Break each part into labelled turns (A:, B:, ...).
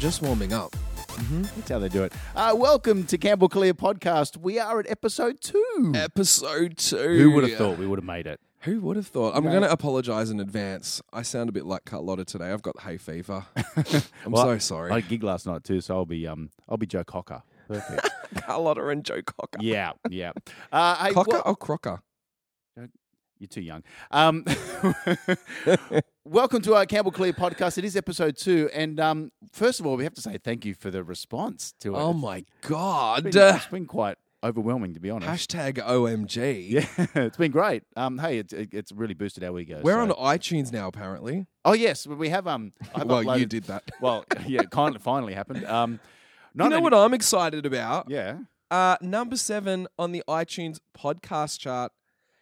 A: just warming up.
B: That's how they do it. Uh, welcome to Campbell Callea Podcast. We are at episode two.
A: Episode two.
B: Who would have thought we would have made it?
A: Who would have thought? I'm going to apologise in advance. I sound a bit like Carlotta today. I've got hay fever. I'm
B: Well,
A: so sorry.
B: I had a gig last night too, so I'll be um I'll be Joe Cocker. Perfect.
A: Carlotta and Joe Cocker.
B: yeah, yeah. Uh, hey,
A: Cocker
B: wel-
A: or Crocker?
B: You're too young. Um, welcome to our Campbell Callea Podcast. It is episode two, and um, first of all, we have to say thank you for the response to it.
A: Oh my God.
B: been, it's been quite overwhelming, to be honest.
A: Hashtag OMG.
B: Yeah, it's been great. Um, hey, it's it, it's really boosted our ego.
A: We're
B: so-
A: on iTunes now, apparently.
B: Oh yes, we have. Um,
A: well, you did that.
B: Well, yeah, kind of finally happened. Um,
A: you know what I'm excited about?
B: Yeah.
A: Uh, number seven on the iTunes podcast chart.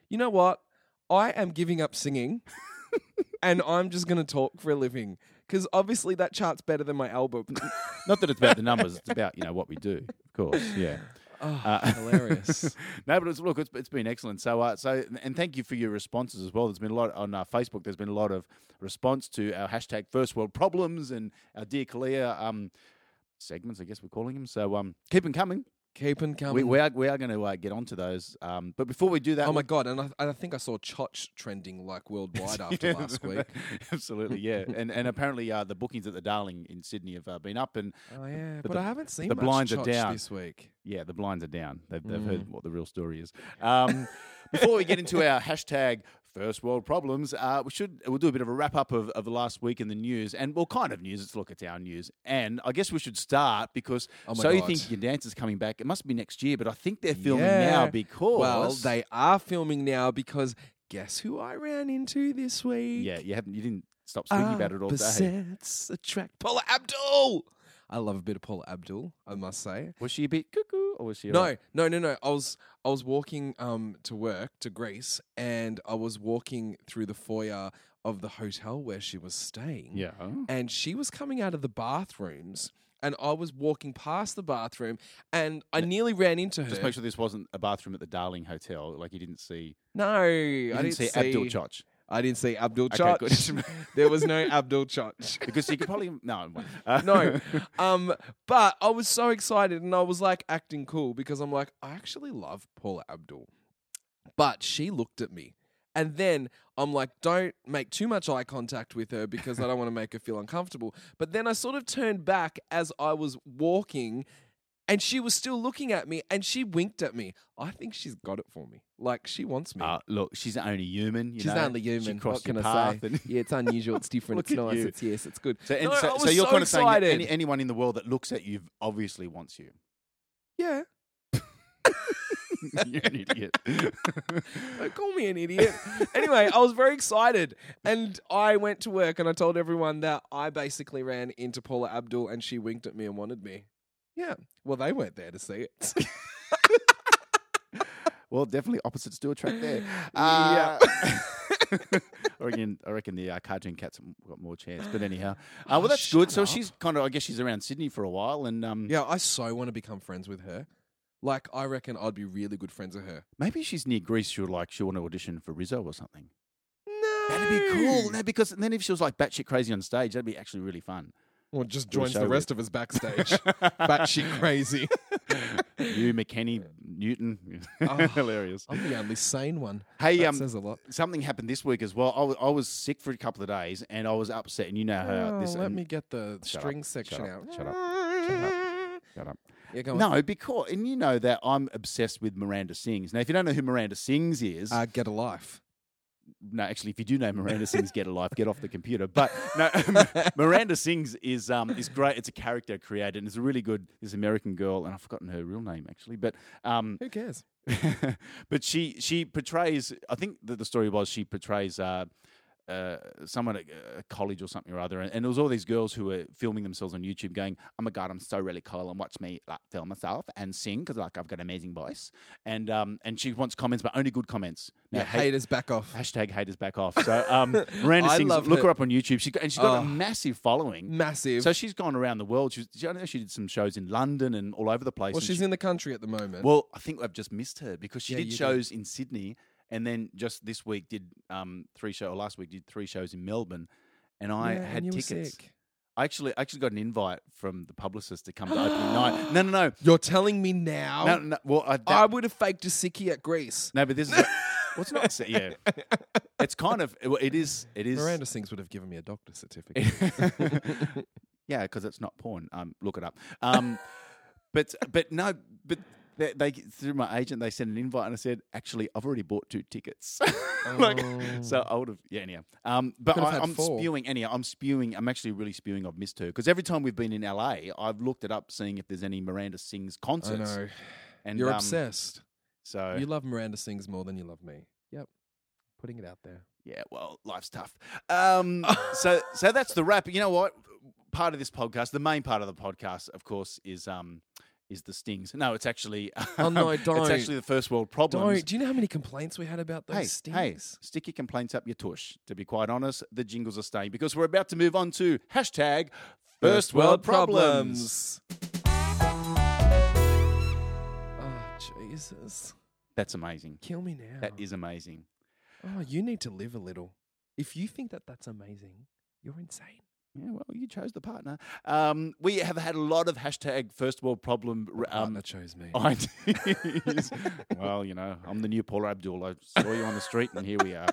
A: You know what? I am giving up singing and I'm just going to talk for a living because obviously that chart's better than my album.
B: Not that it's about the numbers; it's about you know what we do. Of course, yeah.
A: oh,
B: Uh,
A: hilarious.
B: no, but it's, look, it's, it's been excellent. So, uh, so, and thank you for your responses as well. There's been a lot on uh, Facebook. There's been a lot of response to our hashtag First World Problems and our Dear Callea um, segments. I guess we're calling them. So, um, keep them coming.
A: Keep on
B: We,
A: coming.
B: we are we are going to uh, get onto those. Um, but before we do that,
A: oh my God. And I, I think I saw Chotch trending like worldwide after
B: Yeah,
A: last week.
B: Absolutely, yeah. and and apparently uh, the bookings at the Darling in Sydney have uh, been up, and
A: Oh, yeah.
B: But
A: But,
B: the-
A: I haven't seen
B: the
A: much
B: blinds are down.
A: this week.
B: yeah, the blinds are down. They've, they've
A: Mm.
B: heard what the real story is. Um, before we get into our hashtag first world problems, uh, we should we'll do a bit of a wrap up of, of the last week in the news, and well, kind of news. Let's look at our news, and I guess we should start because
A: Oh
B: so you think your dance is coming back? It must be next year, but I think they're filming
A: Yeah.
B: now because
A: Well, they are filming now because guess who I ran into this week?
B: yeah, you haven't you didn't stop speaking about it all day.
A: Opposites attract. Paula Abdul. I love a bit of Paula Abdul. I must say.
B: Was she a bit cuckoo, or was she?
A: No,
B: alright?
A: no, no, no. I was I was walking um to work to Grease, and I was walking through the foyer of the hotel where she was staying.
B: Yeah.
A: and she was coming out of the bathrooms. And I was walking past the bathroom, and I nearly ran into her.
B: Just make sure this wasn't a bathroom at the Darling Hotel. Like you didn't see.
A: no, I
B: didn't, see, Abdul Choch.
A: I didn't say Abdul
B: Okay,
A: Chach.
B: good.
A: there was no Abdul Chach.
B: because you could probably no. Uh,
A: no. Um, but I was so excited and I was like acting cool because I'm like, I actually love Paula Abdul. But she looked at me. And then I'm like, don't make too much eye contact with her because I don't want to make her feel uncomfortable. But then I sort of turned back as I was walking and she was still looking at me and she winked at me. I think she's got it for me. Like she wants me.
B: Uh, look, she's only human. You
A: She's
B: know?
A: only
B: She
A: human.
B: crossed
A: What can I say?
B: and-
A: Yeah, it's unusual. It's different. It's nice.
B: you.
A: It's yes. It's good.
B: So, and
A: No,
B: so, so you're
A: so
B: kind of saying any, anyone in the world that looks at you obviously wants you.
A: Yeah.
B: you're an idiot.
A: Don't call me an idiot. anyway, I was very excited. And I went to work and I told everyone that I basically ran into Paula Abdul and she winked at me and wanted me. Yeah. Well, they weren't there to see it.
B: well, definitely opposites do attract there.
A: Yeah.
B: Uh, I reckon, I reckon the uh, cartoon cats have got more chance. But anyhow, uh,
A: Oh,
B: well, that's good.
A: shut
B: So
A: up.
B: she's kind of, I guess, she's around Sydney for a while, and um,
A: yeah, I so want to become friends with her. Like, I reckon I'd be really good friends with her.
B: maybe she's near Grease. She'll like she'll want to audition for Rizzo or something.
A: No.
B: That'd be cool. No, because then if she was like batshit crazy on stage, that'd be actually really fun.
A: Or just joins the rest of us backstage. Batshit crazy.
B: you, McKenney, Newton,
A: Oh,
B: hilarious.
A: I'm the only sane one.
B: Hey,
A: That
B: um,
A: says a lot.
B: something happened this week as well. I was, I was sick for a couple of days, and I was upset. And you know how
A: Oh,
B: this.
A: let
B: and-
A: me get the
B: Shut up,
A: string
B: shut
A: section
B: up,
A: out.
B: shut up, shut up. Shut up.
A: Yeah, go on.
B: No, because and you know that I'm obsessed with Miranda Sings. Now, if you don't know who Miranda Sings is,
A: Uh, get a life.
B: No, actually, if you do know Miranda Sings, get a life, get off the computer. But no, Miranda Sings is um is great. It's a character created, and it's a really good. This American girl, and I've forgotten her real name actually, but um,
A: Who cares?
B: but she she portrays. I think that the story was she portrays uh, uh, someone at a college or something or other, and, and it was all these girls who were filming themselves on YouTube, going, "Oh my god, I'm so really cool," and watch me like film myself and sing because like I've got an amazing voice, and um and she wants comments, but only good comments. Now,
A: Yeah,
B: hate-
A: haters back off.
B: Hashtag haters back off. So um, Miranda sings. Look her.
A: her.
B: up on YouTube. She got, and she's got
A: Oh.
B: a massive following.
A: Massive.
B: So she's gone around the world. She's, I know she did some shows in London and all over the place.
A: well, she's
B: she-
A: in the country at the moment.
B: well, I think I've just missed her because she
A: Yeah,
B: did
A: you did.
B: shows in Sydney, and then just this week did um, three show or last week did three shows in Melbourne, and I
A: Yeah,
B: had
A: and
B: tickets. I actually I actually got an invite from the publicist to come to opening night. No, no, no,
A: You're telling me now?
B: no, no. Well, I, that,
A: I would have faked a sickie at Grease.
B: no, but this is well, it's not. Yeah, it's kind of well, it is. It is.
A: Miranda Sings would have given me a doctor's certificate.
B: yeah, because it's not porn. Um, look it up. Um, but but no, but they, they through my agent they sent an invite and I said actually I've already bought two tickets. like so I would have yeah anyhow. Um, but I, I'm
A: four.
B: spewing anyhow. I'm spewing. I'm actually really spewing. I've missed her because every time we've been in LA, I've looked it up seeing if there's any Miranda sings concerts I
A: know.
B: And
A: You're
B: um,
A: obsessed.
B: So
A: You love Miranda Sings more than you love me. Yep. Putting it out there.
B: Yeah, well, life's tough. Um, so, so that's the wrap. You know what? Part of this podcast, the main part of the podcast, of course, is um, is the stings. No, it's actually.
A: Oh, no, um,
B: It's
A: don't.
B: It's actually the first world problems.
A: Don't. Do you know how many complaints we had about those
B: Hey,
A: stings?
B: hey, stick your complaints up your tush. To be quite honest, the jingles are staying because we're about to move on to hashtag first world problems.
A: Oh, Jesus.
B: That's amazing.
A: Kill me now.
B: That is amazing.
A: Oh, you need to live a little. If you think that that's amazing, you're insane.
B: Yeah, well, you chose the partner. Um, we have had a lot of hashtag first world problem. Um,
A: partner chose me.
B: ideas. well, you know, I'm the new Paula Abdul. I saw you on the street, and here we are.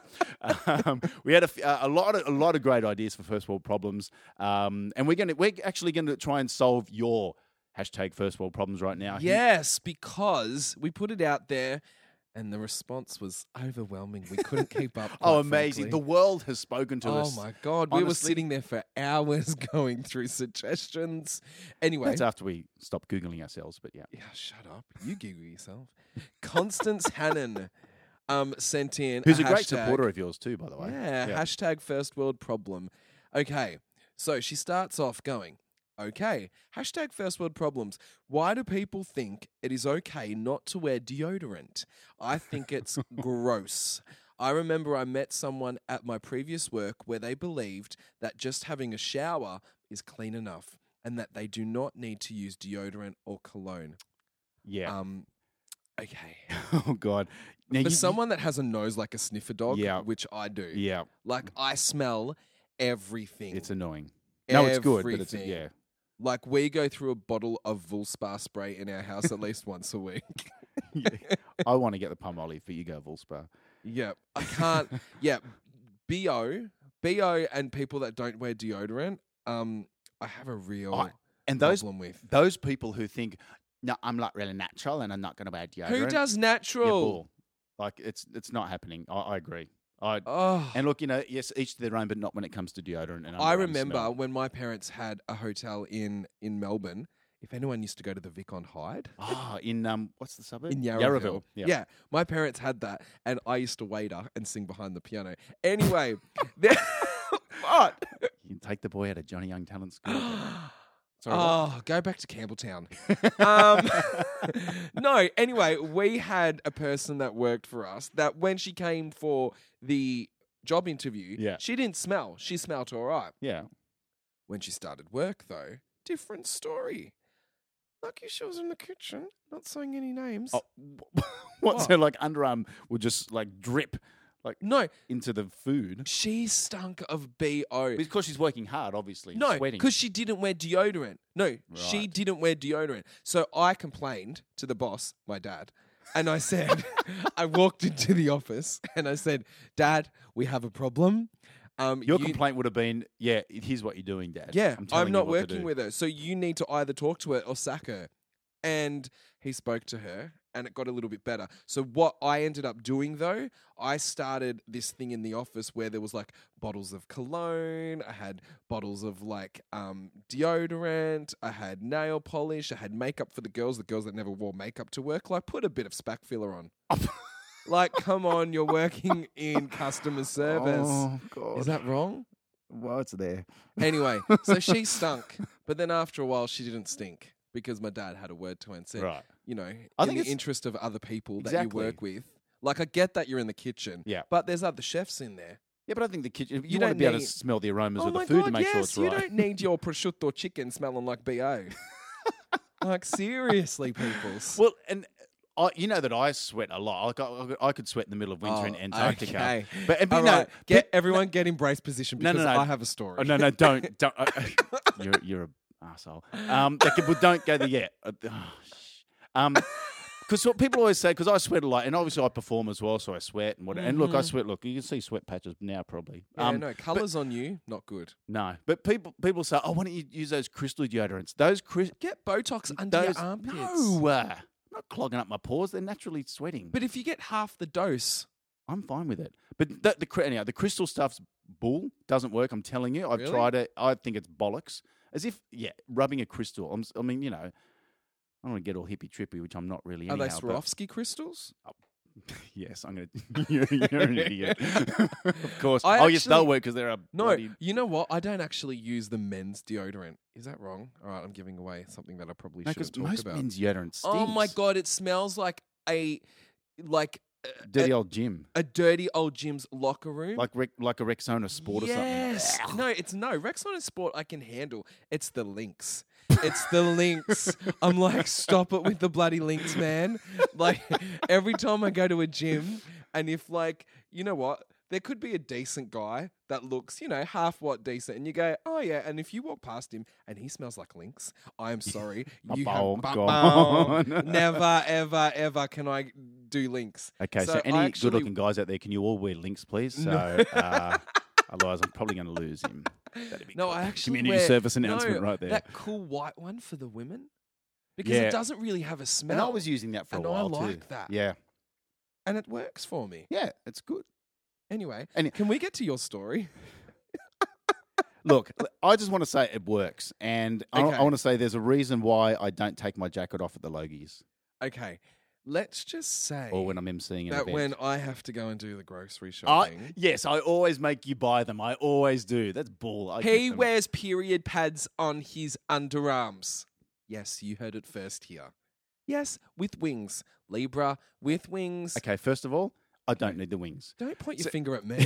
B: Um, we had a, uh, a lot of a lot of great ideas for first world problems, um, and we're going to we're actually going to try and solve your hashtag first world problems right now.
A: Yes, because we put it out there and the response was overwhelming. We couldn't keep up.
B: Oh, amazing! The world has spoken to
A: Oh
B: us.
A: Oh my god, we were sitting there for hours going through suggestions. Anyway,
B: That's after we stopped googling ourselves, but yeah.
A: yeah, shut up. You giggle yourself. Constance Hannon um, sent in
B: Who's a, great
A: hashtag-
B: supporter of yours too, by the way.
A: Yeah, hashtag first world problem. Okay, so she starts off going, okay, hashtag first world problems. Why do people think it is okay not to wear deodorant? I think it's gross. I remember I met someone at my previous work where they believed that just having a shower is clean enough and that they do not need to use deodorant or cologne.
B: yeah.
A: Um, okay.
B: oh God. Now,
A: For
B: you-
A: someone that has a nose like a sniffer dog,
B: Yeah.
A: which I do,
B: yeah,
A: like I smell everything.
B: it's annoying. No, it's good, but it's
A: Everything.
B: yeah.
A: Like we go through a bottle of Vulspa spray in our house at least once a week.
B: yeah. I want to get the Palmolive, but you go Volspa.
A: yeah, I can't. Yeah, bo, bo, and people that don't wear deodorant. Um, I have a real
B: I- And those
A: problem with.
B: those people who think, no, I'm not really natural and I'm not going to wear deodorant.
A: Who does natural?
B: Like it's it's not happening. I, I agree. I
A: Oh,
B: and look, you know, yes, each to their own, but not when it comes to deodorant. And
A: I remember
B: smell.
A: when my parents had a hotel in in Melbourne. If anyone used to go to the Vic on Hyde,
B: Ah, in um, what's the suburb?
A: in Yarraville.
B: Yeah.
A: Yeah. my parents had that, and I used to waiter and sing behind the piano. Anyway, what?
B: You can take the boy out of Johnny Young Talent School. Sorry, what?
A: oh, go back to Campbelltown. um, no, anyway, we had a person that worked for us that when she came for the job interview,
B: Yeah.
A: she didn't smell. She smelled all right.
B: yeah.
A: When she started work, though, different story. Lucky she was in the kitchen, not saying any names.
B: Oh, what's
A: What?
B: her like underarm would just like drip like
A: No,
B: into the food
A: she stunk of BO.
B: because she's working hard, obviously.
A: No,
B: sweating.
A: because she didn't wear deodorant. No, she
B: Right.
A: didn't wear deodorant. So I complained to the boss, my dad, and I said, I walked into the office and I said, Dad, we have a problem. Um,
B: Your
A: you-
B: complaint would have been, yeah, here's what you're doing, Dad.
A: Yeah,
B: I'm,
A: I'm,
B: telling you
A: not
B: what to
A: working
B: do."
A: with her. So you need to either talk to her or sack her. And he spoke to her and it got a little bit better. So what I ended up doing though, I started this thing in the office where there was like bottles of cologne, I had bottles of like um deodorant, I had nail polish, I had makeup for the girls, the girls that never wore makeup to work. Like put a bit of spack filler on. like come on, you're working in customer service.
B: Oh, God.
A: Is that wrong?
B: Well, it's there.
A: Anyway, so she stunk, but then after a while, she didn't stink because my dad had a word to her and said,
B: Right.
A: You know,
B: I
A: in
B: think
A: the
B: it's-
A: interest of other people that
B: Exactly.
A: you work with. Like, I get that you're in the kitchen,
B: Yeah.
A: but there's other chefs in there.
B: Yeah, but I think the kitchen, you,
A: You
B: want to
A: don't
B: be able to
A: need-
B: smell the aromas
A: oh
B: of the food to make
A: yes,
B: sure it's
A: you
B: right.
A: don't need your prosciutto chicken smelling like bo. like seriously, peoples.
B: Well, and I, you know that I sweat a lot. Like I, I could sweat in the middle of winter in
A: Oh,
B: Antarctica.
A: okay.
B: But, but
A: All
B: no,
A: right, get
B: pe-
A: everyone get in brace position
B: No, no,
A: because
B: no.
A: I have a story.
B: Oh, no, no, don't, don't. Uh, you're you're a asshole. Um, could- well, don't go there yet. Uh, oh, um, because what people always say, because I sweat a lot, and obviously I perform as well, so I sweat and whatever. And look, I
A: Mhm.
B: sweat. Look, you can see sweat patches now, probably.
A: Yeah,
B: um,
A: no, colours on you, not good.
B: no, but people people say, oh, why don't you use those crystal deodorants? Those crystal.
A: Get Botox under
B: Those,
A: your armpits.
B: no, uh, I'm not clogging up my pores. They're naturally sweating.
A: But if you get half the dose,
B: I'm fine with it. But the, the cri- anyhow, the crystal stuff's bull. Doesn't work. I'm telling you. I've
A: Really?
B: tried it. I think it's bollocks. As if, yeah, rubbing a crystal. I'm, mean, you know, I don't want to get all hippy trippy, which I'm not really. Into.
A: Are they
B: anyhow,
A: Swarovski crystals?
B: Oh, yes, I'm gonna. you're, you're an idiot. of course.
A: I
B: oh, yes, they'll work because they're a.
A: No,
B: bloody-
A: you know what? I don't actually use the men's deodorant. Is that wrong? All right, I'm giving away something that I probably
B: No,
A: shouldn't talk
B: most
A: about.
B: men's deodorant stinks.
A: oh my god, it smells like a like
B: Dirty
A: a,
B: old gym,
A: a dirty old gym's locker room.
B: like Rec- like a Rexona Sport
A: yes.
B: or something. Yes.
A: No, it's no Rexona Sport. I can handle. It's the Lynx. It's the Lynx. I'm like, stop it with the bloody Lynx, man. Like every time I go to a gym, and if like, you know what, there could be a decent guy that looks, you know, half what decent, and you go, oh yeah, and if you walk past him and he smells like Lynx, I am sorry, you have never, ever, ever can I do Lynx.
B: Okay, so,
A: So
B: any
A: actually-
B: good-looking guys out there, can you all wear Lynx, please? So,
A: No.
B: uh, otherwise, I'm probably going to lose him. That'd be
A: No,
B: cool.
A: I actually
B: community
A: wear-
B: service announcement
A: no,
B: right there.
A: That cool white one for the women, because
B: Yeah.
A: it doesn't really have a smell.
B: and I was using that for
A: And
B: a
A: I
B: while too.
A: I like that.
B: Yeah,
A: and it works for me.
B: yeah, it's good.
A: Anyway,
B: Any-
A: can we get to your story?
B: Look, I just want to say it works, and I, I want to say there's a reason why I don't take my jacket off at the Logies
A: Okay, let's just say
B: or when I'm emceeing an
A: that
B: event.
A: when I have to go and do the grocery
B: I,
A: shopping,
B: yes, I always make you buy them. I always do. That's bull. I
A: he
B: get them.
A: wears period pads on his underarms. Yes, you heard it first here. Yes, with wings. Libra with wings.
B: Okay, first of all, I don't need the wings.
A: Don't point your finger at me.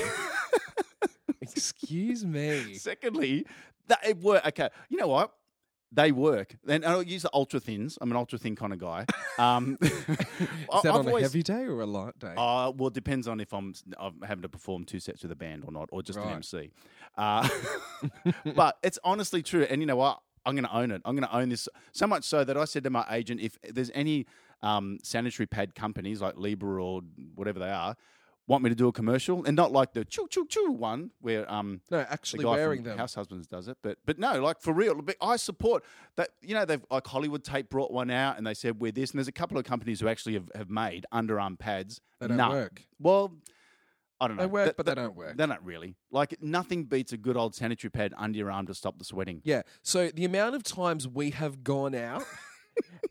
A: Excuse me.
B: Secondly, that it work. Okay, you know what? They work. And I'll use the ultra thins. I'm an ultra thin kind of guy. Um,
A: Is that on a heavy day or a light day?
B: Uh, well, it depends on if I'm, I'm having to perform two sets with a band or not, or just an MC. Uh, but it's honestly true. And you know what? I'm going to own it. I'm going to own this so much so that I said to my agent, if there's any um, sanitary pad companies like Libra or whatever they are, want me to do a commercial, and not like the choo choo choo one where um,
A: no,
B: the
A: actually
B: guy
A: wearing
B: from
A: them.
B: House Husbands does it, but but no, like for real. But I support that. You know, they've like Hollywood Tape brought one out, and they said wear this. And there's a couple of companies who actually have, have made underarm pads.
A: They don't
B: No.
A: work.
B: Well, I don't know.
A: They work,
B: Th-
A: but
B: th-
A: they don't work.
B: They're not really. Like nothing beats a good old sanitary pad under your arm to stop the sweating.
A: Yeah. So the amount of times we have gone out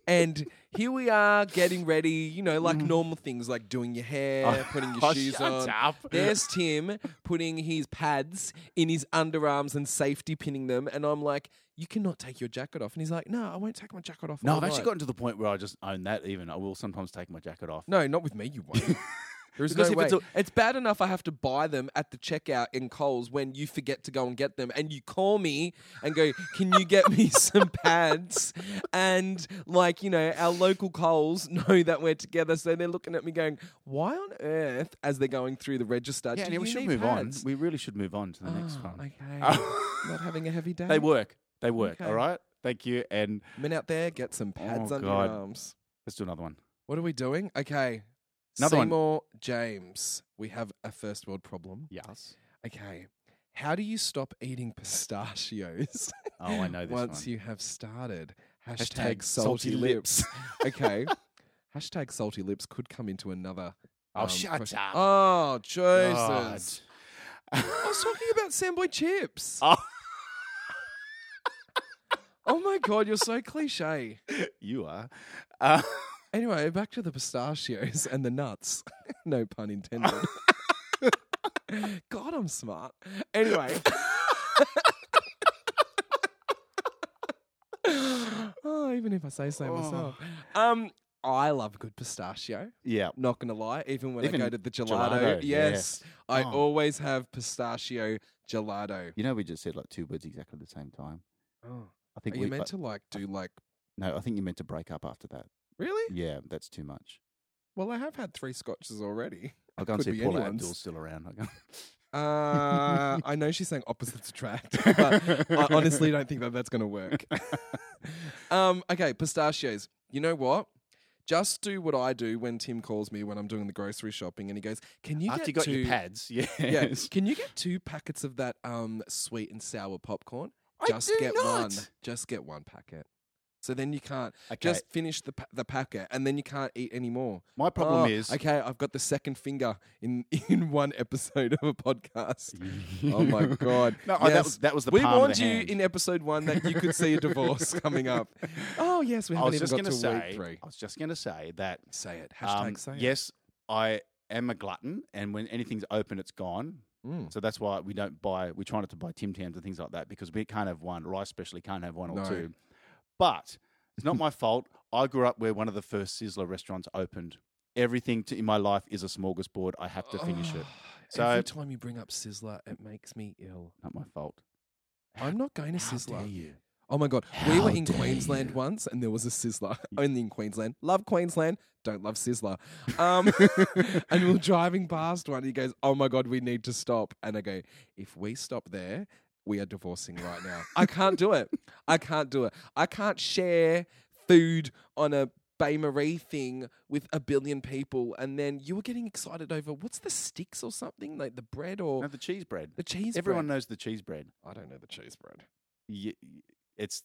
A: and here we are getting ready, you know, like mm-hmm. normal things like doing your hair, oh, putting your
B: Oh,
A: shoes
B: shut
A: on.
B: up.
A: There's Tim putting his pads in his underarms and safety pinning them. And I'm like, you cannot take your jacket off. And he's like, no, I won't take my jacket off.
B: No,
A: all
B: I've actually
A: night."
B: gotten to the point where I just own that. Even I will sometimes take my jacket off.
A: No, not with me, you won't. There's
B: Because
A: no
B: if
A: way.
B: it's a-
A: It's bad enough I have to buy them at the checkout in Coles when you forget to go and get them, and you call me and go, "Can you get me some pads?" And like you know, our local Coles know that we're together, so they're looking at me going, "Why on earth?" As they're going through the register,
B: Yeah,
A: do
B: and we should
A: need
B: move
A: pads?
B: on. We really should move on to the next
A: oh,
B: one.
A: Okay, not having a heavy day.
B: They work. They work.
A: Okay.
B: All right. Thank you. And
A: Men out there, get some pads
B: Oh,
A: under
B: God.
A: your arms.
B: let's do another one.
A: What are we doing? Okay.
B: Another one.
A: Seymour James, we have a first world problem.
B: Yes.
A: Okay. How do you stop eating pistachios
B: Oh, I know this
A: once
B: one.
A: you have started? Hashtag,
B: Hashtag
A: salty,
B: salty
A: lips. okay. Hashtag salty lips could come into another.
B: Oh,
A: um,
B: shut
A: question.
B: up.
A: Oh. Jesus. I was talking about Samboy chips.
B: Oh.
A: Oh my God, you're so cliche.
B: you are. Uh,
A: Anyway, back to the pistachios and the nuts. no pun intended. God, I'm smart. Anyway. oh, even if I say so myself. Um, I love a good pistachio.
B: yeah.
A: Not gonna lie, even when
B: Even
A: I go to the gelato,
B: gelato,
A: yes, I
B: Oh.
A: always have pistachio gelato.
B: You know, we just said like two words exactly at the same time.
A: Oh,
B: I think
A: are
B: we
A: you meant to like do like
B: No, I think you meant to break up after that.
A: Really?
B: Yeah, that's too much.
A: Well, I have had three scotches already.
B: I'll go and
A: Could
B: see
A: be
B: Paula
A: anyone's.
B: Still around. I'll go-
A: Uh, I know she's saying opposites attract, but I honestly don't think that that's going to work. um, okay, pistachios. You know what? Just do what I do when Tim calls me when I'm doing the grocery shopping, and he goes, "Can you
B: After
A: get
B: you got
A: two,
B: your pads, yes.
A: Yeah, can you get two packets of that um sweet and sour popcorn?
B: I
A: Just
B: do
A: get
B: not.
A: one. Just get one packet. So then you can't
B: Okay.
A: just finish the pa- the packet, and then you can't eat anymore.
B: My problem
A: Oh,
B: is
A: okay, I've got the second finger in in one episode of a podcast. Oh my god!
B: No, oh, that was that was the
A: we warned you
B: hand.
A: in episode one that you could see a divorce coming up. Oh yes, we
B: I
A: haven't
B: was
A: even
B: just
A: got
B: going
A: to
B: to
A: week
B: say.
A: three.
B: I was just going to say that.
A: Say it. Hashtag
B: um,
A: say it.
B: yes, I am a glutton, and when anything's open, it's gone.
A: Mm.
B: So that's why we don't buy. We try not to buy Tim Tams and things like that because we can't have one, or I especially can't have one or
A: No.
B: two. But it's not my fault. I grew up where one of the first Sizzler restaurants opened. Everything to, in my life is a smorgasbord. I have to finish it. So-
A: Every time you bring up Sizzler, it makes me ill.
B: Not my fault.
A: I'm not going to
B: How
A: Sizzler.
B: dare you?
A: Oh my god, we were in
B: dare
A: Queensland once, and there was a Sizzler only in Queensland. Love Queensland, don't love Sizzler. Um, and we're driving past one. And he goes, "Oh my god, we need to stop." And I go, "If we stop there, we are divorcing right now. I can't do it. I can't do it. I can't share food on a." bain-marie thing with a billion people, and then you were getting excited over what's the sticks or something like the bread or
B: No, the cheese bread.
A: the cheese. Bread.
B: Everyone
A: bread.
B: knows the cheese bread.
A: I don't know the cheese bread.
B: Y- It's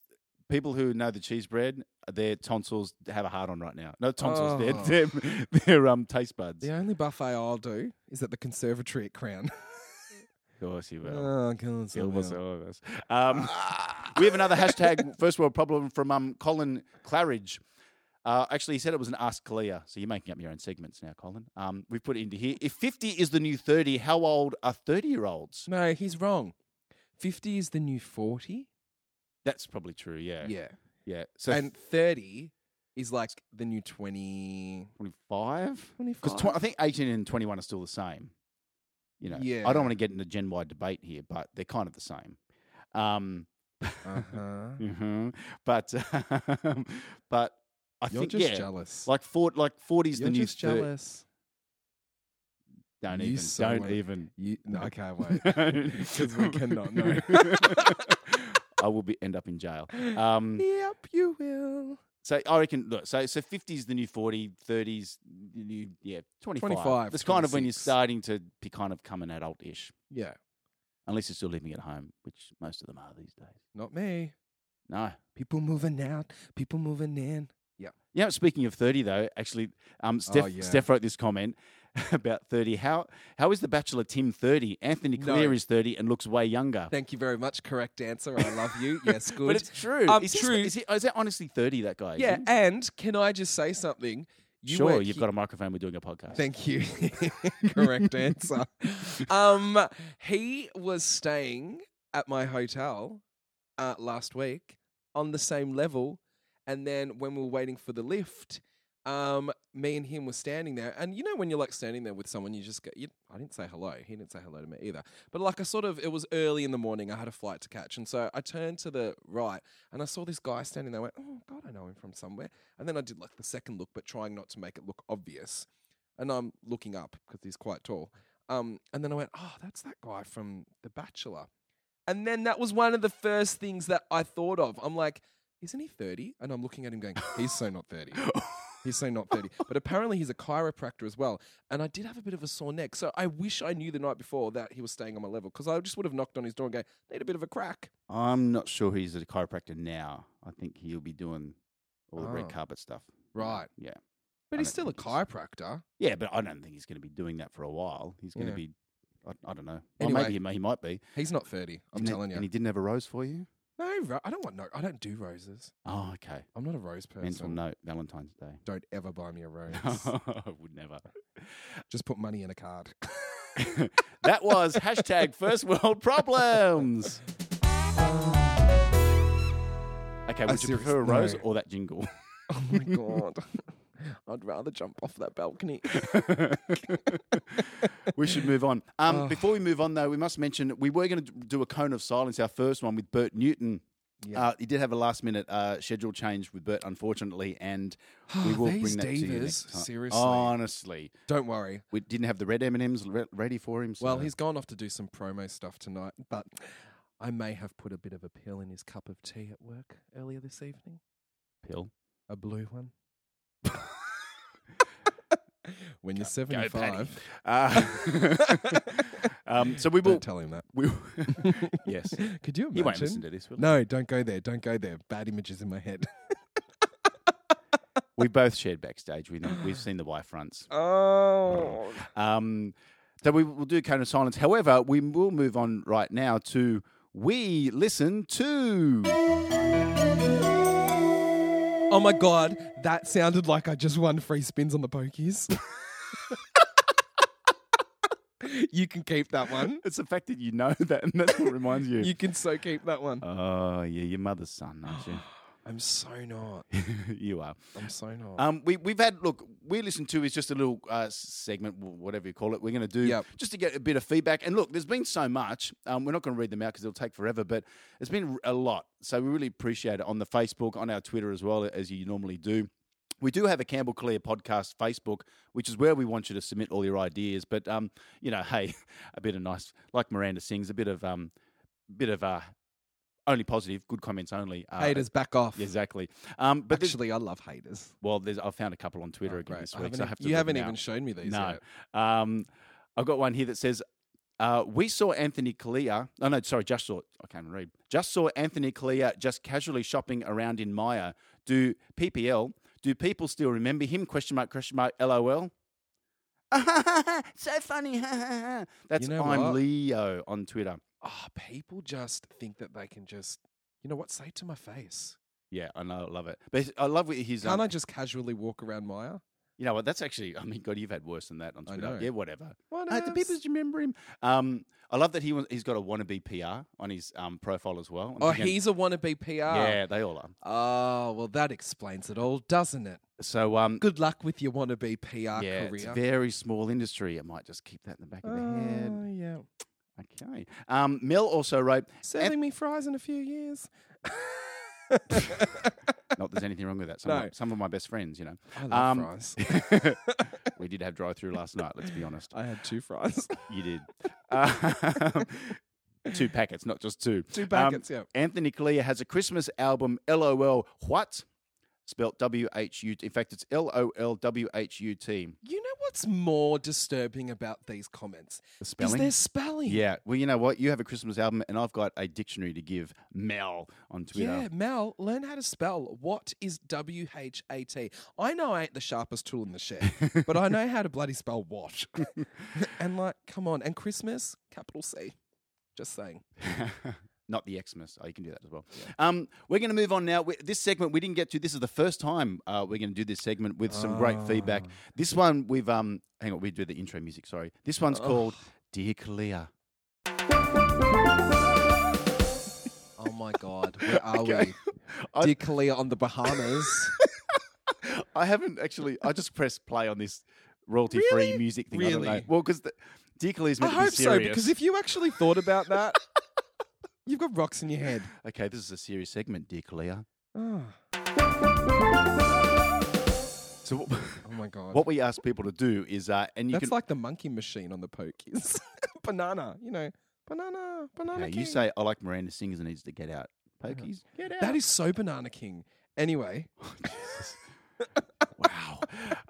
B: people who know the cheese bread. Their tonsils have a hard on right now. No tonsils. They're,
A: Oh.
B: they're, they're um taste buds.
A: The only buffet I'll do is at the conservatory at Crown.
B: Of course you will.
A: oh, God, so
B: Kill
A: well.
B: all of us. Um, we have another hashtag first world problem from um, Colin Claridge. Uh, actually, he said it was an Ask Callea, so you're making up your own segments now, Colin. Um, we've put it into here. If 50 is the new 30, how old are 30 year olds?
A: No, he's wrong. 50 is the new 40.
B: That's probably true, yeah.
A: Yeah.
B: Yeah. So
A: and 30 is like the new 20.
B: 25?
A: 25.
B: Because tw- I think 18 and 21 are still the same. You know,
A: Yeah.
B: I don't want to get into gen wide debate here, but they're kind of the same. Um,
A: Uh-huh.
B: mhm. But, but I
A: You're
B: think,
A: just
B: yeah,
A: jealous.
B: like, four, like 40's
A: You're
B: the new
A: just
B: 30.
A: jealous.
B: Don't
A: You
B: even.
A: so
B: don't even.
A: You, no, I can't wait. Because we cannot know.
B: I will be end up in jail. Um,
A: yep, you will.
B: So I reckon. Look, so so fifty is the new forty. Thirties, the new yeah, twenty five.
A: 25,
B: That's kind of when you're
A: 26.
B: starting to be kind of come an adult-ish,
A: Yeah.
B: unless you're still living at home, which most of them are these days.
A: Not me.
B: No.
A: People moving out. People moving in. Yeah.
B: Yeah. Speaking of thirty, though, actually, um, Steph,
A: Oh, yeah.
B: Steph wrote this comment about thirty. How how is the Bachelor Tim thirty? Anthony
A: No.
B: Is thirty and looks way younger.
A: Thank you very much. Correct answer. I love you. Yes, good.
B: But it's true.
A: Um,
B: is he-
A: true.
B: Is, he, is that honestly thirty? That guy?
A: yeah, and can I just say something? You
B: sure, you've
A: he-
B: got a microphone. We're doing a podcast.
A: Thank you. Correct answer. Um, he was staying at my hotel uh, last week on the same level, and then when we were waiting for the lift, um, me and him were standing there, and you know when you're like standing there with someone, you just go. You, I didn't say hello. He didn't say hello to me either. But like I sort of, it was early in the morning. I had a flight to catch, and so I turned to the right, and I saw this guy standing there. I went, oh God, I know him from somewhere. And then I did like the second look, but trying not to make it look obvious and I'm looking up because he's quite tall. Um, and then I went, oh, that's that guy from The Bachelor. And then that was one of the first things that I thought of. I'm like, isn't he 30? And I'm looking at him going, he's so not 30. He's saying not 30. But apparently he's a chiropractor as well. And I did have a bit of a sore neck. So I wish I knew the night before that he was staying on my level because I just would have knocked on his door and go, need a bit of a crack.
B: I'm not sure he's a chiropractor now. I think he'll be doing all the red
A: Oh.
B: carpet stuff.
A: Right.
B: Yeah.
A: But
B: I
A: he's
B: don't
A: still a
B: think he's-
A: chiropractor.
B: Yeah, but I don't think he's going to be doing that for a while. He's going to
A: Yeah.
B: be. I, I don't know. Well,
A: Anyway.
B: maybe he, may, he might be.
A: He's not 30. I'm
B: Didn't he-
A: telling you.
B: And he didn't have a rose for you.
A: No, ro- I don't want no. I don't do roses.
B: Oh, okay.
A: I'm not a rose person.
B: Mental note: Valentine's Day.
A: Don't ever buy me a rose.
B: I would never.
A: Just put money in a card.
B: that was hashtag first world problems. Okay, would you prefer a rose
A: no.
B: or that jingle?
A: oh my god. I'd rather jump off that balcony.
B: we should move on. Um,
A: Oh.
B: Before we move on, though, we must mention we were going to do a cone of silence, our first one with Bert Newton.
A: Yeah.
B: Uh, he did have a last minute uh, schedule change with Bert, unfortunately, and we will bring that to you next time.
A: seriously.
B: Honestly,
A: Don't worry.
B: we didn't have the red M and M's ready for him. So.
A: Well, he's gone off to do some promo stuff tonight, but I may have put a bit of a pill in his cup of tea at work earlier this evening.
B: pill.
A: A blue one. when you're 75.
B: Uh, um, so we will.
A: Don't tell him that.
B: We, yes,
A: Could you imagine?
B: he won't listen to this. Will he?
A: No, don't go there. Don't go there. Bad images in my head.
B: We both shared backstage him. We've seen the Y fronts.
A: oh.
B: Um, so we will do cone of silence. However, we will move on right now to we listen to.
A: Oh my god, that sounded like I just won free spins on the pokies. you can keep that one.
B: It's the fact that you know that, and that's what reminds you.
A: You can so keep that one.
B: Oh yeah, your mother's son, aren't
A: I'm so not.
B: you? are.
A: I'm so not.
B: Um, we we've had look. We listen to is just a little uh, segment, whatever you call it. We're going to do
A: Yep.
B: just to get a bit of feedback. And look, there's been so much. Um, we're not going to read them out because it'll take forever. But it's been a lot. So we really appreciate it on the Facebook, on our Twitter as well as you normally do. We do have a Campbell Callea podcast Facebook, which is where we want you to submit all your ideas. But um, you know, hey, a bit of nice, like Miranda sings, a bit of um, bit of uh, only positive, good comments only. Uh,
A: haters, back off.
B: exactly. Um, but
A: Actually, I love haters.
B: well, there's I found a couple on Twitter
A: Oh,
B: again
A: great.
B: this week.
A: haven't
B: So I have to
A: you haven't even
B: out.
A: shown me these
B: No.
A: yet.
B: Um, I've got one here that says, uh, "We saw Anthony Callea. Oh no, sorry, just saw. I can't read. Just saw Anthony Callea just casually shopping around in Myer. Do PPL? Do people still remember him? Question mark. Question mark. LOL. so funny. That's
A: know
B: I'm
A: what?
B: Leo on Twitter.
A: Oh, people just think that they can just, you know what, say to my face.
B: Yeah, I know, I love it. But I love what he's.
A: Can't
B: Um,
A: I just casually walk around Myer?
B: you know what? That's actually. I mean, God, you've had worse than that on Twitter. Yeah, whatever.
A: What
B: Uh, do people remember him? Um, I love that he was, he's got a wannabe PR on his um, profile as well. I'm
A: Oh,
B: thinking-
A: he's a wannabe PR.
B: yeah, they all are.
A: Oh, well, that explains it all, doesn't it?
B: So um,
A: Good luck with your wannabe PR
B: yeah, it's a
A: career.
B: very small industry. I might just keep that in the back of the head.
A: Oh, yeah.
B: Okay. Um, Mel also wrote,
A: Serving me fries in a few years.
B: not there's anything wrong with that. Some,
A: No.
B: of, some of my best friends, you know.
A: I love
B: Um,
A: fries.
B: we did have drive through last night. Let's be honest.
A: I had two fries.
B: You did. Um, two packets, not just two.
A: two
B: Um,
A: packets, yeah.
B: Anthony Callea has a Christmas album, LOL What? Spelt W H U T. In fact, it's L O L W H U T.
A: You know what's more disturbing about these comments?
B: The spelling.
A: Is their spelling.
B: Yeah. Well, you know what? You have a Christmas album, and I've got a dictionary to give Mel on Twitter.
A: Yeah, Mel, learn how to spell. What is W H A T? I know I ain't the sharpest tool in the shed, but I know how to bloody spell what. and like, come on. And Christmas, capital C. Just saying.
B: Not the Xmas. Oh, you can do that as well. Um, we're going to move on now. We, this segment we didn't get to. This is the first time uh, we're going to do this segment with some great feedback.
A: Ah.
B: This one we've um, hang on, we do the intro music. Sorry, this one's
A: Oh.
B: called Dear Callea.
A: Oh my God. Where are
B: Okay.
A: We? Dear Callea on the Bahamas.
B: I haven't actually. I just pressed play on this royalty-free
A: Really?
B: music thing. I don't know.
A: Really?
B: Well, because Dear Callea is
A: I
B: to be
A: hope so, because if you actually thought about that, you've got rocks in your head.
B: okay, this is a serious segment, Dear Callea.
A: Oh,
B: So what,
A: oh my God.
B: what we ask people to do is, uh, and you
A: That's
B: can.
A: like the monkey machine on the pokies. banana, you know, banana, banana.
B: Okay, you say I like Miranda Singers and needs to get out. Pokies, get out.
A: that is so banana king. Anyway,
B: wow.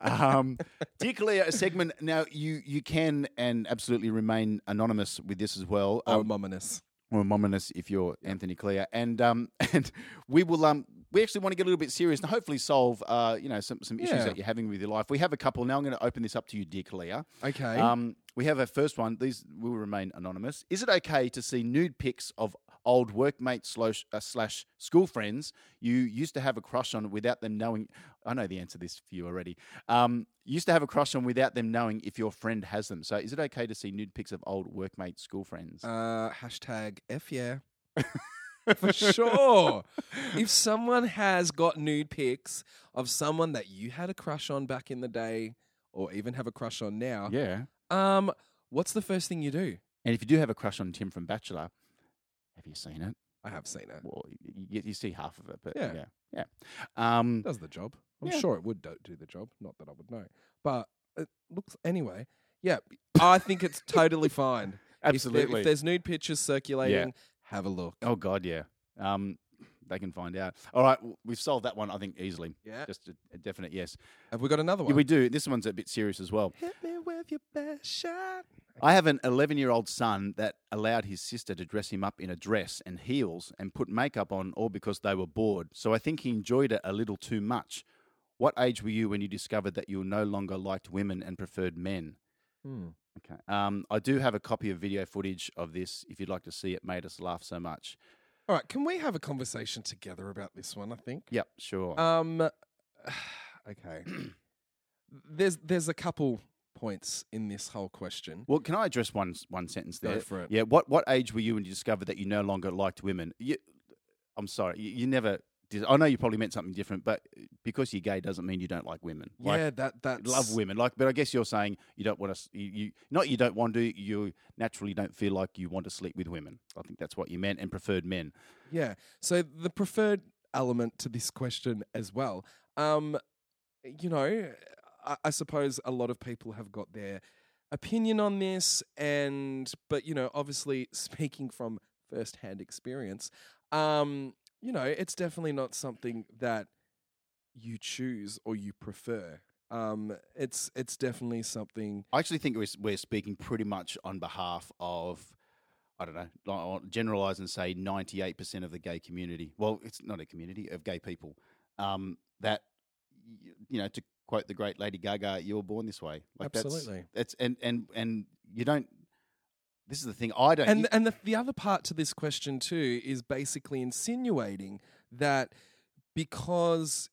B: Um, Dear Callea, a segment. Now you you can and absolutely remain anonymous with this as well.
A: oh,
B: Um,
A: mominous.
B: Or anonymous if you're Anthony Callea, and um, and we will um, we actually want to get a little bit serious and hopefully solve uh, you know, some some issues
A: Yeah.
B: that you're having with your life. We have a couple now. I'm going to open this up to you, dear Callea.
A: Okay.
B: Um, we have our first one. These will remain anonymous. Is it okay to see nude pics of old workmates slash, uh, slash school friends you used to have a crush on without them knowing? I know the answer to this for you already. Um, used to have a crush on without them knowing if your friend has them. So, is it okay to see nude pics of old workmate school friends?
A: uh, hashtag F yeah. For sure. if someone has got nude pics of someone that you had a crush on back in the day, or even have a crush on now,
B: yeah.
A: um, what's the first thing you do?
B: And if you do have a crush on Tim from Bachelor, have you seen it?
A: I have seen it.
B: Well, you, you, you see half of it, but
A: Yeah.
B: yeah, yeah. Um,
A: does the job. I'm
B: Yeah.
A: sure it would do, do the job. Not that I would know, but it looks anyway. Yeah, I think it's totally fine. If there-
B: absolutely.
A: If, there's nude pictures circulating, have a look.
B: oh God, yeah. Um, they can find out. All right, we've solved that one. I think easily.
A: Yeah.
B: Just a, a definite yes.
A: Have we got another
B: Yeah,
A: one?
B: we do. This one's a bit serious as well.
A: Hit me with your best shot.
B: I have an 11 year old son that allowed his sister to dress him up in a dress and heels and put makeup on all because they were bored. So I think he enjoyed it a little too much. What age were you when you discovered that you no longer liked women and preferred men?
A: Hmm.
B: Okay. Um, I do have a copy of video footage of this. If you'd like to see it, made us laugh so much.
A: All right, can we have a conversation together about this one? I think.
B: Yep, sure.
A: Um. Okay. there's there's a couple points in this whole question.
B: well, can I address one one sentence
A: Go
B: there?
A: for it.
B: Yeah. What what age were you when you discovered that you no longer liked women? You, I'm sorry. You, you never. I know you probably meant something different, but because you're gay doesn't mean you don't like women. Like,
A: yeah, that that's
B: love women. Like, but I guess you're saying you don't want to. You, you not you don't want to. You naturally don't feel like you want to sleep with women. I think that's what you meant, and preferred men.
A: Yeah. So the preferred element to this question as well. Um, you know, I, I suppose a lot of people have got their opinion on this, and but you know, obviously speaking from first-hand experience, um, you know, it's definitely not something that you choose or you prefer. Um, it's it's definitely something.
B: I actually think we're, we're speaking pretty much on behalf of. I don't know. I'll Generalize and say ninety-eight percent of the gay community. Well, it's not a community of gay people. Um, that you know, to quote the great Lady Gaga, "You were born this way." that's-
A: Absolutely.
B: That's, and and and you don't. This is the thing. I don't.
A: And and the, the other part to this question too is basically insinuating that because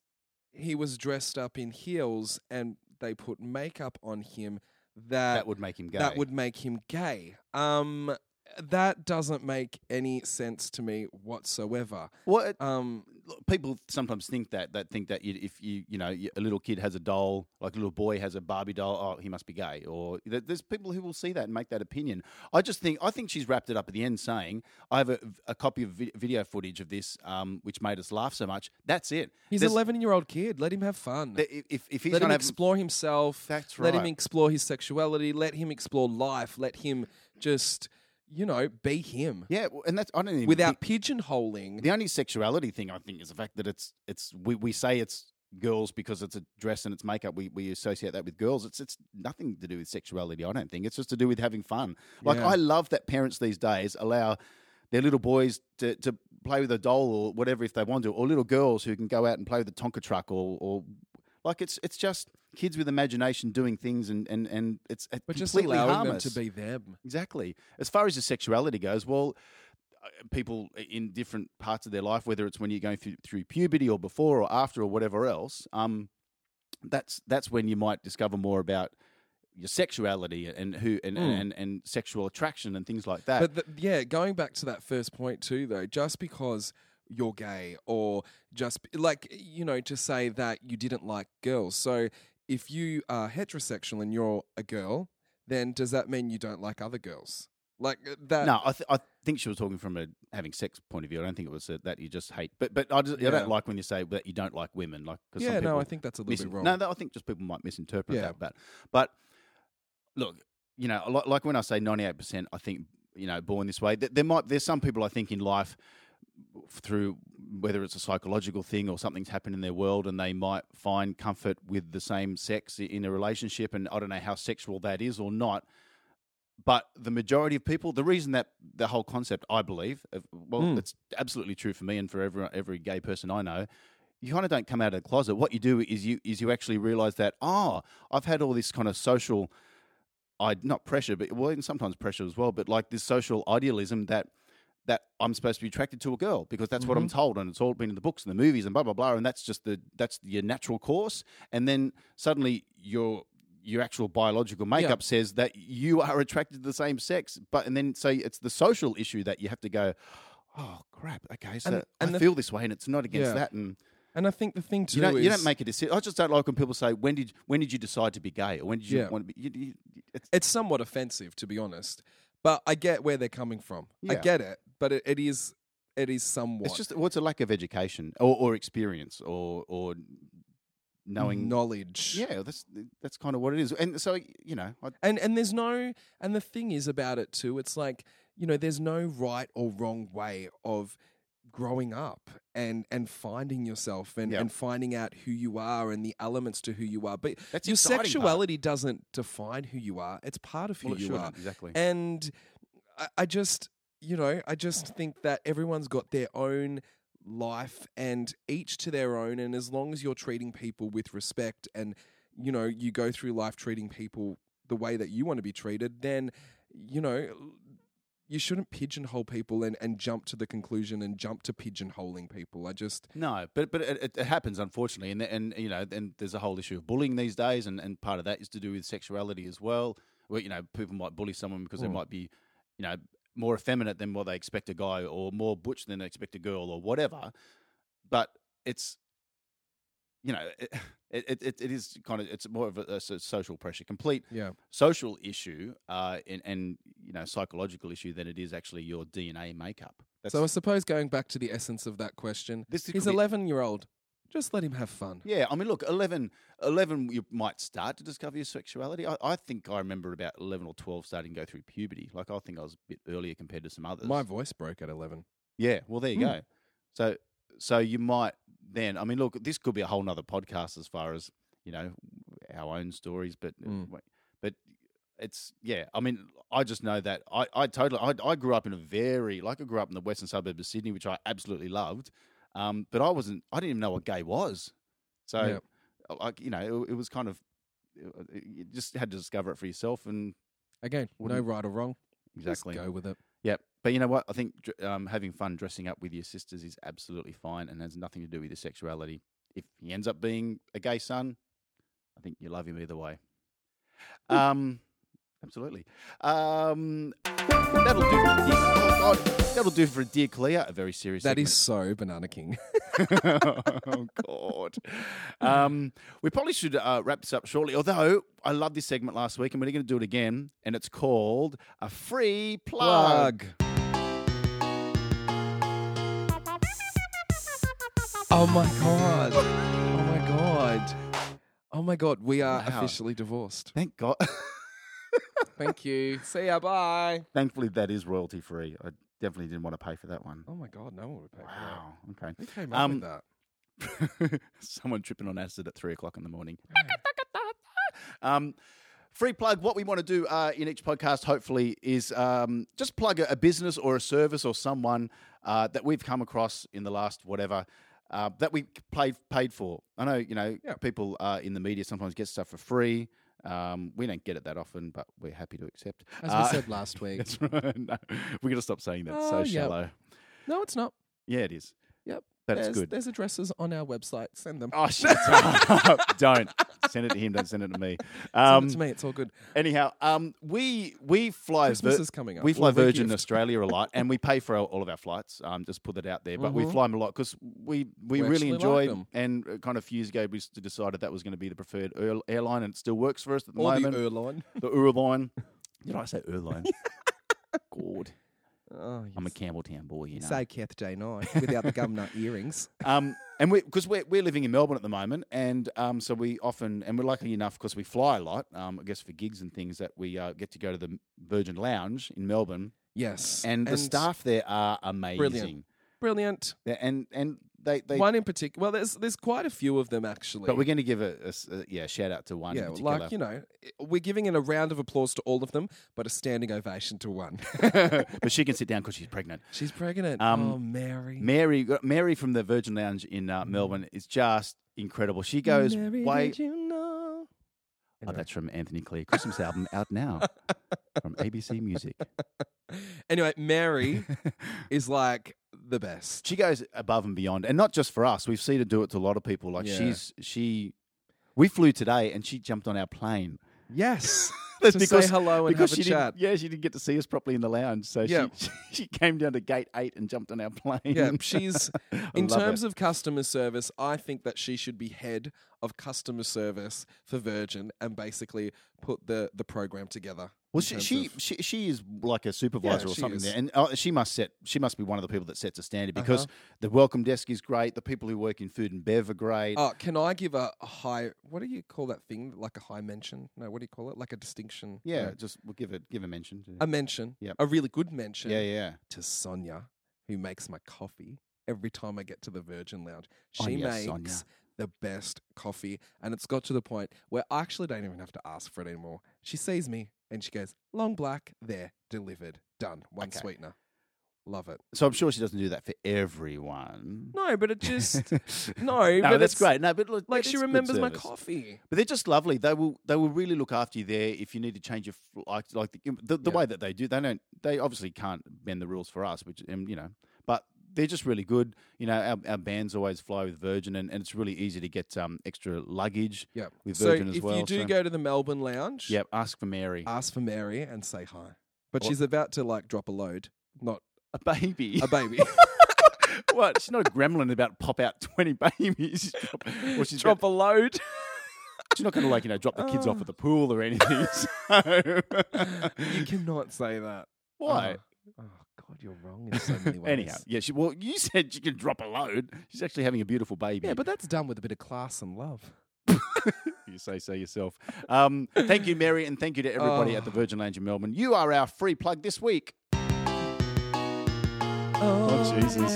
A: he was dressed up in heels and they put makeup on him that
B: that would make him gay.
A: that would make him gay. Um, that doesn't make any sense to me whatsoever.
B: It-
A: Um,
B: look, people sometimes think that that think that you, if you you know a little kid has a doll like a little boy has a Barbie doll oh he must be gay or there's people who will see that and make that opinion I just think I think she's wrapped it up at the end saying I have a, a copy of video footage of this um, which made us laugh so much that's it
A: he's
B: There's-
A: an eleven year old kid. Let him have fun.
B: th- if, if he's
A: let him
B: gonna have,
A: explore himself.
B: that's right.
A: Let him explore his sexuality. Let him explore life. Let him just, you know, be him
B: yeah and that's I don't even
A: without
B: think-
A: pigeonholing.
B: the only sexuality thing I think is the fact that it's it's we, we say it's girls because it's a dress and it's makeup. We we associate that with girls. It's it's nothing to do with sexuality. I don't think it's just to do with having fun. Like
A: Yeah.
B: I love that parents these days allow their little boys to, to play with a doll or whatever if they want to, or little girls who can go out and play with the Tonka truck or or like it's it's just kids with imagination doing things and and and it's uh,
A: but just
B: completely
A: allowing
B: harmless.
A: them to be them.
B: Exactly. As far as your sexuality goes, well, uh, people in different parts of their life, whether it's when you're going through, through puberty or before or after or whatever else, um, that's that's when you might discover more about your sexuality and who and,
A: Mm.
B: and, and sexual attraction and things like that.
A: But the, yeah, going back to that first point too, though, just because you're gay or just like you know to say that you didn't like girls. So if you are heterosexual and you're a girl, then does that mean you don't like other girls? Like uh, that?
B: no, I, th- I think she was talking from a having sex point of view. I don't think it was uh that you just hate. But but I, just, I don't like when you say that you don't like women. Like 'cause some
A: Yeah, no, I think that's a little
B: misin-
A: bit wrong.
B: No, I think just people might misinterpret
A: Yeah.
B: that. But but look, you know, like when I say ninety eight percent, I think you know, born this way. th- There might there's some people I think in life through whether it's a psychological thing or something's happened in their world and they might find comfort with the same sex in a relationship and I don't know how sexual that is or not but the majority of people the reason that the whole concept I believe well
A: Mm.
B: it's absolutely true for me and for every every gay person I know you kind of don't come out of the closet what you do is you is you actually realize that oh I've had all this kind of social I not pressure, but well, and sometimes pressure as well. But like this social idealism that that I'm supposed to be attracted to a girl because that's what I'm mm-hmm. told, and it's all been in the books and the movies and blah blah blah, and that's just the that's your natural course. And then suddenly your your actual biological makeup says that you are attracted to the same sex, but and then say it's the social issue that you have to go. Oh crap! Okay, so
A: And- and
B: I
A: the-
B: feel this way, and it's not against
A: Yeah.
B: that, and
A: and I think the thing too
B: you don't
A: is
B: you don't make a decision. I just don't like when people say, "When did when did you decide to be gay?" or "When did you
A: Yeah.
B: want to be?" You, you, it's,
A: it's somewhat offensive to be honest but i get where they're coming from i
B: Yeah.
A: get it but it, it is it is somewhat
B: It's just what's a lack of education or, or experience or or knowing.
A: knowledge.
B: Yeah, that's that's kind of what it is. And so you know, I,
A: And and there's no and the thing is about it too, it's like, you know, there's no right or wrong way of growing up and and finding yourself and,
B: Yep.
A: and finding out who you are and the elements to who you are. But
B: that's
A: your
B: exciting part.
A: sexuality doesn't define who you are. It's part of who
B: Well,
A: you are.
B: exactly.
A: And I, I just, you know, I just think that everyone's got their own life and each to their own. And as long as you're treating people with respect and, you know, you go through life treating people the way that you want to be treated, then, you know, you shouldn't pigeonhole people and, and jump to the conclusion and jump to pigeonholing people. I just,
B: No, but but it, it happens unfortunately, and and you know, and there's a whole issue of bullying these days, and, and part of that is to do with sexuality as well. Where you know, people might bully someone because they
A: Mm.
B: might be, you know, more effeminate than what they expect a guy, or more butch than they expect a girl, or whatever. But it's, you know, it it, it, it is kind of it's more of a, a social pressure, complete
A: yeah.
B: social issue, uh, and, and you know, psychological issue than it is actually your DNA makeup. That's,
A: So I suppose going back to the essence of that question,
B: this
A: he's 11 year old. Just let him have fun.
B: Yeah, I mean, look, 11, 11 you might start to discover your sexuality. I, I think I remember about 11 or 12 starting to go through puberty. Like, I think I was a bit earlier compared to some others.
A: My voice broke at 11.
B: yeah, well, there you
A: Hmm.
B: go. So, so you might then, I mean, look, this could be a whole nother podcast as far as, you know, our own stories, but, uh,
A: Mm.
B: but it's, yeah, I mean, I just know that I, I totally, I, I grew up in a very, like, I grew up in the western suburb of Sydney, which I absolutely loved. Um, but I wasn't, I didn't even know what gay was. So,
A: Yep.
B: uh, like you know, it, it was kind of uh, you just had to discover it for yourself, and
A: Again, no right or wrong.
B: exactly,
A: Just go with it.
B: yeah. But you know what? I think um, having fun dressing up with your sisters is absolutely fine, and has nothing to do with your sexuality. If he ends up being a gay son, I think you love him either way. Um, absolutely. Um, that'll do for dear. Oh God, that'll do for dear Callea. A very serious.
A: That
B: segment.
A: is so Banana King.
B: oh God. Um, we probably should uh, wrap this up shortly. Although I love this segment last week, and we're going to do it again, and it's called a free plug.
A: Oh my god. Oh my god. Oh my god. We are
B: Wow.
A: officially divorced.
B: Thank God.
A: Thank you. See ya. Bye.
B: Thankfully, that is royalty free. I definitely didn't want to pay for that one.
A: Oh my god. No one would pay
B: Wow.
A: for that.
B: Okay.
A: Who came up
B: Um,
A: with that?
B: Someone tripping on acid at three o'clock in the morning. Um, free plug. What we want to do uh, in each podcast, hopefully, is um, just plug a, a business or a service or someone uh, that we've come across in the last whatever. Uh, that we paid paid for. I know you know
A: Yeah.
B: people uh, in the media sometimes get stuff for free. Um, we don't get it that often, but we're happy to accept.
A: As
B: Uh,
A: we said last week.
B: That's right. No, we're gonna stop saying that. It's so
A: Oh, yep.
B: shallow.
A: No, it's not.
B: Yeah, it is.
A: Yep. there's,
B: good.
A: There's addresses on our website. Send them.
B: Oh, shut up! don't send it to him. Don't send it to me.
A: Send
B: Um,
A: it to me. It's all good.
B: anyhow, um, we we fly
A: Christmas
B: Vir-
A: is coming up.
B: we fly Virgin. Australia a lot, and we pay for our, all of our flights. Um, just put it out there, but we
A: Mhm.
B: fly them a lot because we we,
A: We
B: really enjoy
A: them.
B: and uh, kind of a few years ago, we decided that was going to be the preferred airline, and it still works for us at the
A: Or the
B: moment.
A: airline.
B: the airline. Did I say airline? God,
A: Oh,
B: I'm a Campbelltown boy, you know.
A: say Kath Day Knight without the gumnut earrings.
B: Um, and we because we're we're living in Melbourne at the moment, and um, so we often and we're lucky enough because we fly a lot. Um, I guess for gigs and things that we uh, get to go to the Virgin Lounge in Melbourne,
A: Yes.
B: and, the staff there are amazing.
A: Brilliant.
B: Yeah, and and they they.
A: one in particular. Well, there's there's quite a few of them actually.
B: but we're going to give a yeah shout out to one. in
A: yeah, like you know, we're giving in a round of applause to all of them, but a standing ovation to one.
B: but she can sit down because she's pregnant.
A: She's pregnant.
B: Um,
A: oh, Mary.
B: Mary Mary from the Virgin Lounge in uh, Melbourne is just incredible. She goes
A: Mary,
B: way.
A: did you know?
B: Oh, that's from Anthony Callea Christmas album out now from ABC Music.
A: Anyway, Mary is like the best.
B: she goes above and beyond, and not just for us. We've seen her do it to a lot of people. Like
A: Yeah.
B: she's she, we flew today, and she jumped on our plane.
A: Yes.
B: That's
A: to
B: because
A: say hello and
B: because
A: have
B: she
A: a
B: didn't,
A: chat.
B: yeah, she didn't get to see us properly in the lounge, so
A: Yeah.
B: she she came down to gate eight and jumped on our plane.
A: Yeah, she's in
B: love
A: terms of customer service, I think that she should be head of customer service for Virgin and basically put the the program together.
B: Well, she she, she she is like a supervisor or something there, and uh, she must set she must be one of the people that sets a standard because
A: Uh-huh.
B: the welcome desk is great. The people who work in food and bev are great.
A: Oh, can I give a, a high? What do you call that thing? Like a high mention? No, what do you call it? Like a distinction?
B: yeah, just we'll give it give a mention. To,
A: a mention.
B: Yep.
A: A really good mention.
B: yeah, yeah.
A: To Sonia, who makes my coffee every time I get to the Virgin Lounge.
B: Oh,
A: She
B: yes,
A: makes
B: Sonia.
A: the best coffee, and it's got to the point where I actually don't even have to ask for it anymore. She sees me and she goes, "Long black, there, delivered, done, one
B: Okay.
A: sweetener." Love it.
B: So I'm sure she doesn't do that for everyone.
A: No, but it just no,
B: no,
A: but
B: that's
A: it's-
B: great. No, but look,
A: Like she
B: is good
A: remembers my
B: service.
A: coffee.
B: But they're just lovely. They will they will really look after you there if you need to change your like like the, the, the
A: Yeah.
B: way that they do. They don't. They obviously can't bend the rules for us, which um, you know. They're just really good. You know, our, our bands always fly with Virgin, and, and it's really easy to get um, extra luggage
A: Yeah.
B: with
A: So
B: Virgin as
A: if
B: well.
A: If you do
B: so-
A: go to the Melbourne Lounge,
B: yep, ask for Mary,
A: ask for Mary and say hi. But
B: Or-
A: she's about to like drop a load, not
B: a baby.
A: a baby.
B: what? She's not a gremlin about pop out twenty babies. Drop- or she's
A: drop
B: about-
A: a load.
B: she's not going to like you know drop the kids off
A: Oh.
B: at the pool or anything. so-
A: you cannot say that.
B: Why?
A: Oh, oh, God, you're wrong in so many ways.
B: Anyhow, yeah. She, well, you said she can drop a load. She's actually having a beautiful baby.
A: Yeah, but that's done with a bit of class and love.
B: you say so yourself. Um, thank you, Mary, and thank you to everybody at the
A: Oh.
B: Virgin Lounge in Melbourne. You are our free plug this week. Oh, Jesus.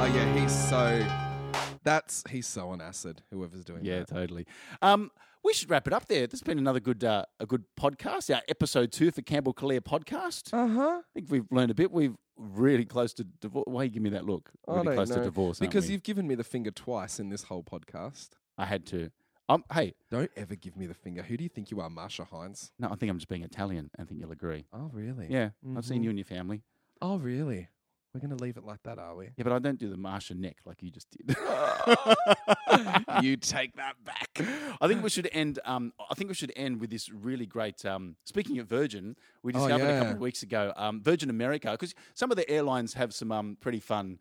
A: Oh yeah, he's so. That's he's so on acid. Whoever's doing
B: Yeah,
A: that.
B: totally. Um, we should wrap it up there. This has been another good, uh, a good podcast. Our episode two for Campbell Callea podcast.
A: Uh huh.
B: I think we've learned a bit. We've really close to divorce. Why you give me that look?
A: I
B: Really
A: don't
B: close to divorce.
A: Because you've given me the finger twice in this whole podcast.
B: I had to. Um, hey,
A: Don't ever give me the finger. Who do you think you are, Marcia Hines?
B: no, I think I'm just being Italian. I think you'll agree.
A: Oh really?
B: Yeah, I've seen
A: Mhm.
B: you and your family.
A: Oh really? We're gonna leave it like that, are we?
B: Yeah, but I don't do the Marcia neck like you just did.
A: you take that back.
B: I think we should end. Um, I think we should end with this really great. Um, speaking of Virgin, we
A: Oh,
B: discovered a couple of weeks ago. Um, Virgin America, because some of the airlines have some um, pretty fun.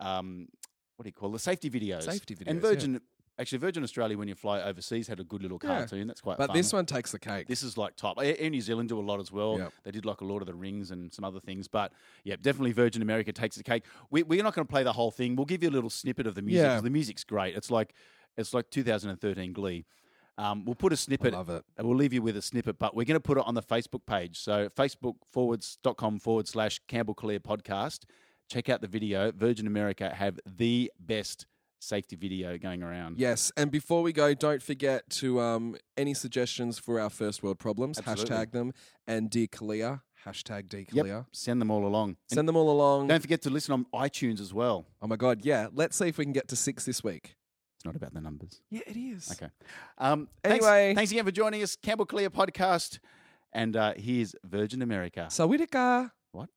B: Um, what do you call the safety videos?
A: Safety videos.
B: And
A: videos, yeah.
B: Actually, Virgin Australia, when you fly overseas, had a good little
A: Yeah.
B: cartoon. That's quite.
A: But
B: fun.
A: this one takes the cake.
B: This is like top. Air Air New Zealand do a lot as well.
A: Yep.
B: They did like a Lord of the Rings and some other things. But yeah, definitely Virgin America takes the cake. We, we're not going to play the whole thing. We'll give you a little snippet of the music.
A: Yeah.
B: The music's great. It's like it's like 2013 Glee. Um, we'll put a
A: I
B: snippet.
A: love it.
B: and We'll leave you with a snippet, but we're going to put it on the Facebook page. So Facebook forwards dot com forward slash Campbell Callea podcast. Check out the video. Virgin America have the best safety video going around.
A: Yes, and before we go, don't forget to um, any suggestions for our first world problems.
B: Absolutely.
A: Hashtag them and dear Callea. Hashtag dear
B: Yep. Send them all along. And
A: Send them all along.
B: don't forget to listen on iTunes as well.
A: Oh my god, yeah. Let's see if we can get to six this week.
B: It's not about the numbers.
A: Yeah, it is.
B: Okay. Um, thanks-
A: Anyway.
B: thanks, again for joining us, Campbell Callea podcast. And uh, here's Virgin America.
A: Sawitika.
B: What?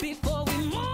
C: Before we move